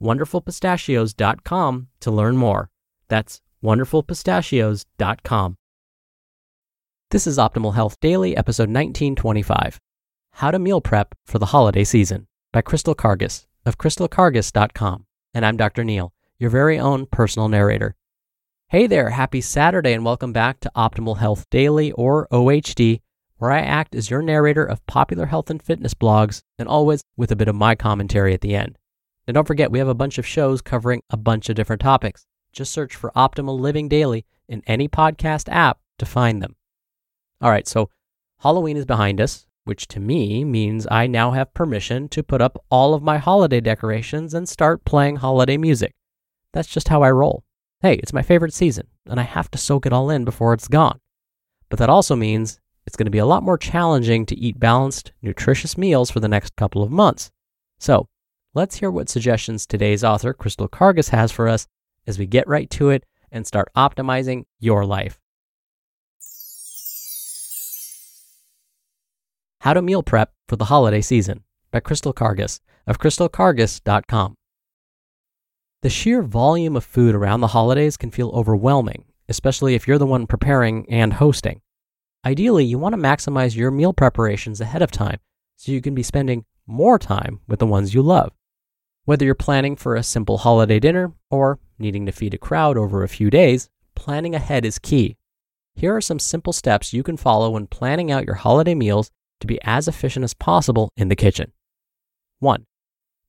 wonderfulpistachios.com to learn more. That's wonderfulpistachios.com. This is Optimal Health Daily, episode 1925 How to Meal Prep for the Holiday Season by Crystal Karges of crystalkarges.com. And I'm Dr. Neal, your very own personal narrator. Hey there, happy Saturday, and welcome back to Optimal Health Daily or OHD, where I act as your narrator of popular health and fitness blogs, and always with a bit of my commentary at the end. Now, don't forget, we have a bunch of shows covering a bunch of different topics. Just search for Optimal Living Daily in any podcast app to find them. All right, so Halloween is behind us, which to me means I now have permission to put up all of my holiday decorations and start playing holiday music. That's just how I roll. Hey, it's my favorite season, and I have to soak it all in before it's gone. But that also means it's going to be a lot more challenging to eat balanced, nutritious meals for the next couple of months. So, Let's hear what suggestions today's author, Crystal Karges, has for us as we get right to it and start optimizing your life. How to Meal Prep for the Holiday Season by Crystal Karges of crystalkarges.com. The sheer volume of food around the holidays can feel overwhelming, especially if you're the one preparing and hosting. Ideally, you want to maximize your meal preparations ahead of time so you can be spending more time with the ones you love. Whether you're planning for a simple holiday dinner or needing to feed a crowd over a few days, planning ahead is key. Here are some simple steps you can follow when planning out your holiday meals to be as efficient as possible in the kitchen. 1.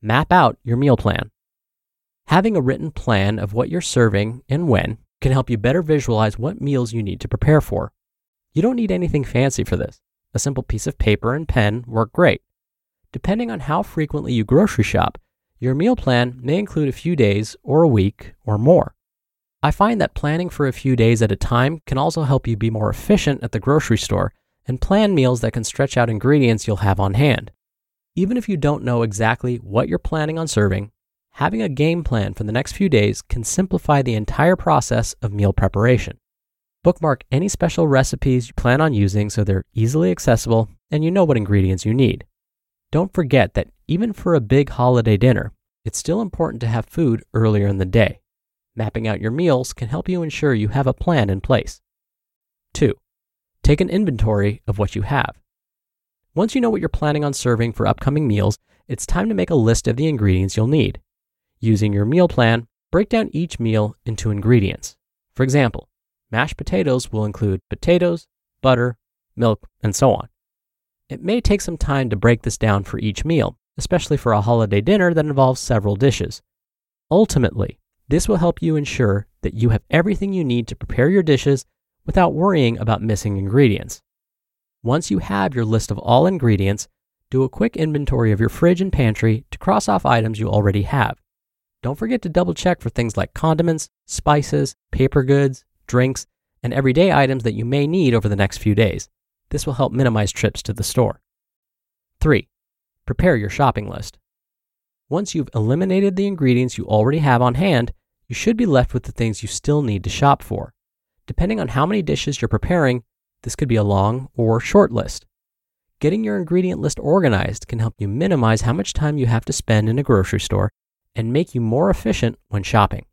Map out your meal plan. Having a written plan of what you're serving and when can help you better visualize what meals you need to prepare for. You don't need anything fancy for this. A simple piece of paper and pen work great. Depending on how frequently you grocery shop, your meal plan may include a few days or a week or more. I find that planning for a few days at a time can also help you be more efficient at the grocery store and plan meals that can stretch out ingredients you'll have on hand. Even if you don't know exactly what you're planning on serving, having a game plan for the next few days can simplify the entire process of meal preparation. Bookmark any special recipes you plan on using so they're easily accessible and you know what ingredients you need. Don't forget that even for a big holiday dinner, it's still important to have food earlier in the day. Mapping out your meals can help you ensure you have a plan in place. 2. Take an inventory of what you have. Once you know what you're planning on serving for upcoming meals, it's time to make a list of the ingredients you'll need. Using your meal plan, break down each meal into ingredients. For example, mashed potatoes will include potatoes, butter, milk, and so on. It may take some time to break this down for each meal, especially for a holiday dinner that involves several dishes. Ultimately, this will help you ensure that you have everything you need to prepare your dishes without worrying about missing ingredients. Once you have your list of all ingredients, do a quick inventory of your fridge and pantry to cross off items you already have. Don't forget to double check for things like condiments, spices, paper goods, drinks, and everyday items that you may need over the next few days. This will help minimize trips to the store. 3. Prepare your shopping list. Once you've eliminated the ingredients you already have on hand, you should be left with the things you still need to shop for. Depending on how many dishes you're preparing, this could be a long or short list. Getting your ingredient list organized can help you minimize how much time you have to spend in a grocery store and make you more efficient when shopping.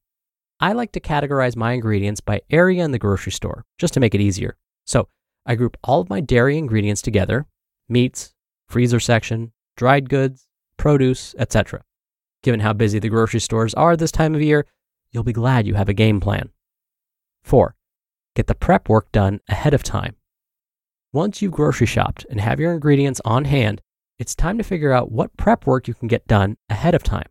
I like to categorize my ingredients by area in the grocery store just to make it easier. So I group all of my dairy ingredients together meats, freezer section, dried goods, produce, etc. Given how busy the grocery stores are this time of year, you'll be glad you have a game plan. 4. Get the prep work done ahead of time. Once you've grocery shopped and have your ingredients on hand, it's time to figure out what prep work you can get done ahead of time.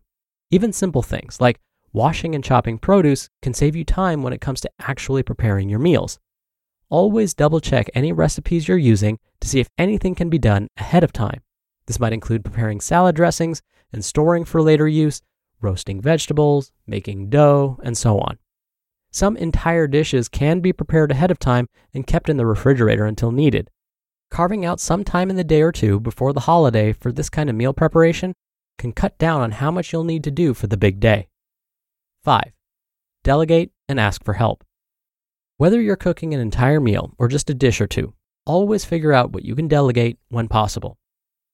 Even simple things like washing and chopping produce can save you time when it comes to actually preparing your meals. Always double check any recipes you're using to see if anything can be done ahead of time. This might include preparing salad dressings and storing for later use, roasting vegetables, making dough, and so on. Some entire dishes can be prepared ahead of time and kept in the refrigerator until needed. Carving out some time in the day or two before the holiday for this kind of meal preparation can cut down on how much you'll need to do for the big day. 5. Delegate and ask for help. Whether you're cooking an entire meal or just a dish or two, always figure out what you can delegate when possible.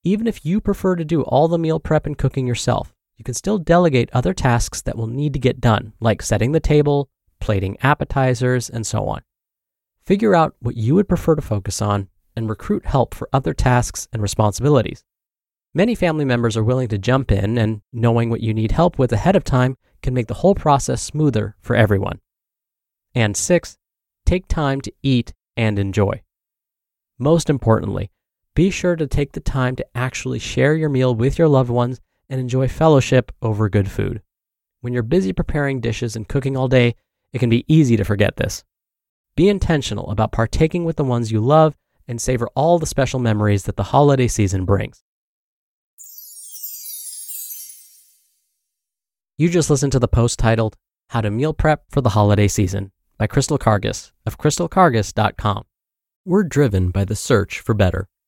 Even if you prefer to do all the meal prep and cooking yourself, you can still delegate other tasks that will need to get done, like setting the table, plating appetizers, and so on. Figure out what you would prefer to focus on and recruit help for other tasks and responsibilities. Many family members are willing to jump in, and knowing what you need help with ahead of time can make the whole process smoother for everyone. And six, take time to eat and enjoy. Most importantly, be sure to take the time to actually share your meal with your loved ones and enjoy fellowship over good food. When you're busy preparing dishes and cooking all day, it can be easy to forget this. Be intentional about partaking with the ones you love and savor all the special memories that the holiday season brings. You just listened to the post titled How to Meal Prep for the Holiday Season by Crystal Karges of crystalkarges.com. We're driven by the search for better,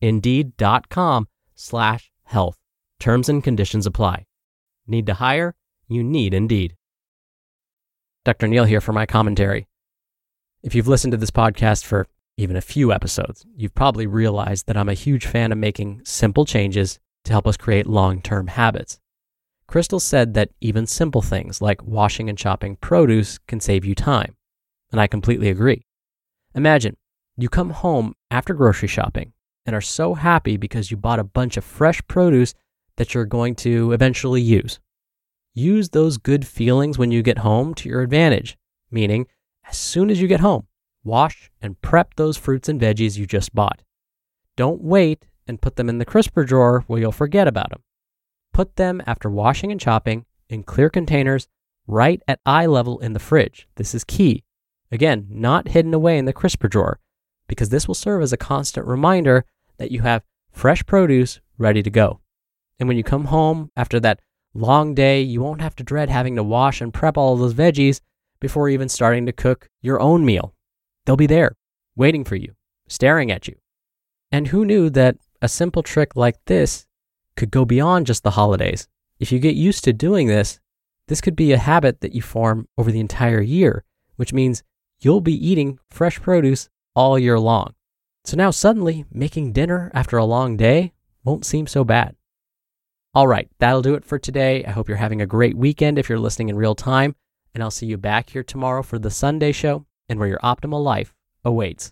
Indeed.com slash health. Terms and conditions apply. Need to hire? You need Indeed. Dr. Neal here for my commentary. If you've listened to this podcast for even a few episodes, you've probably realized that I'm a huge fan of making simple changes to help us create long term habits. Crystal said that even simple things like washing and chopping produce can save you time, and I completely agree. Imagine you come home after grocery shopping and are so happy because you bought a bunch of fresh produce that you're going to eventually use. Use those good feelings when you get home to your advantage, meaning, as soon as you get home, wash and prep those fruits and veggies you just bought. Don't wait and put them in the crisper drawer where you'll forget about them. Put them after washing and chopping in clear containers right at eye level in the fridge. This is key. Again, not hidden away in the crisper drawer, because this will serve as a constant reminder that you have fresh produce ready to go. And when you come home after that long day, you won't have to dread having to wash and prep all those veggies before even starting to cook your own meal. They'll be there, waiting for you, staring at you. And who knew that a simple trick like this could go beyond just the holidays? If you get used to doing this, this could be a habit that you form over the entire year, which means you'll be eating fresh produce all year long. So now suddenly making dinner after a long day won't seem so bad. All right, that'll do it for today. I hope you're having a great weekend if you're listening in real time. And I'll see you back here tomorrow for the Sunday show and where your optimal life awaits.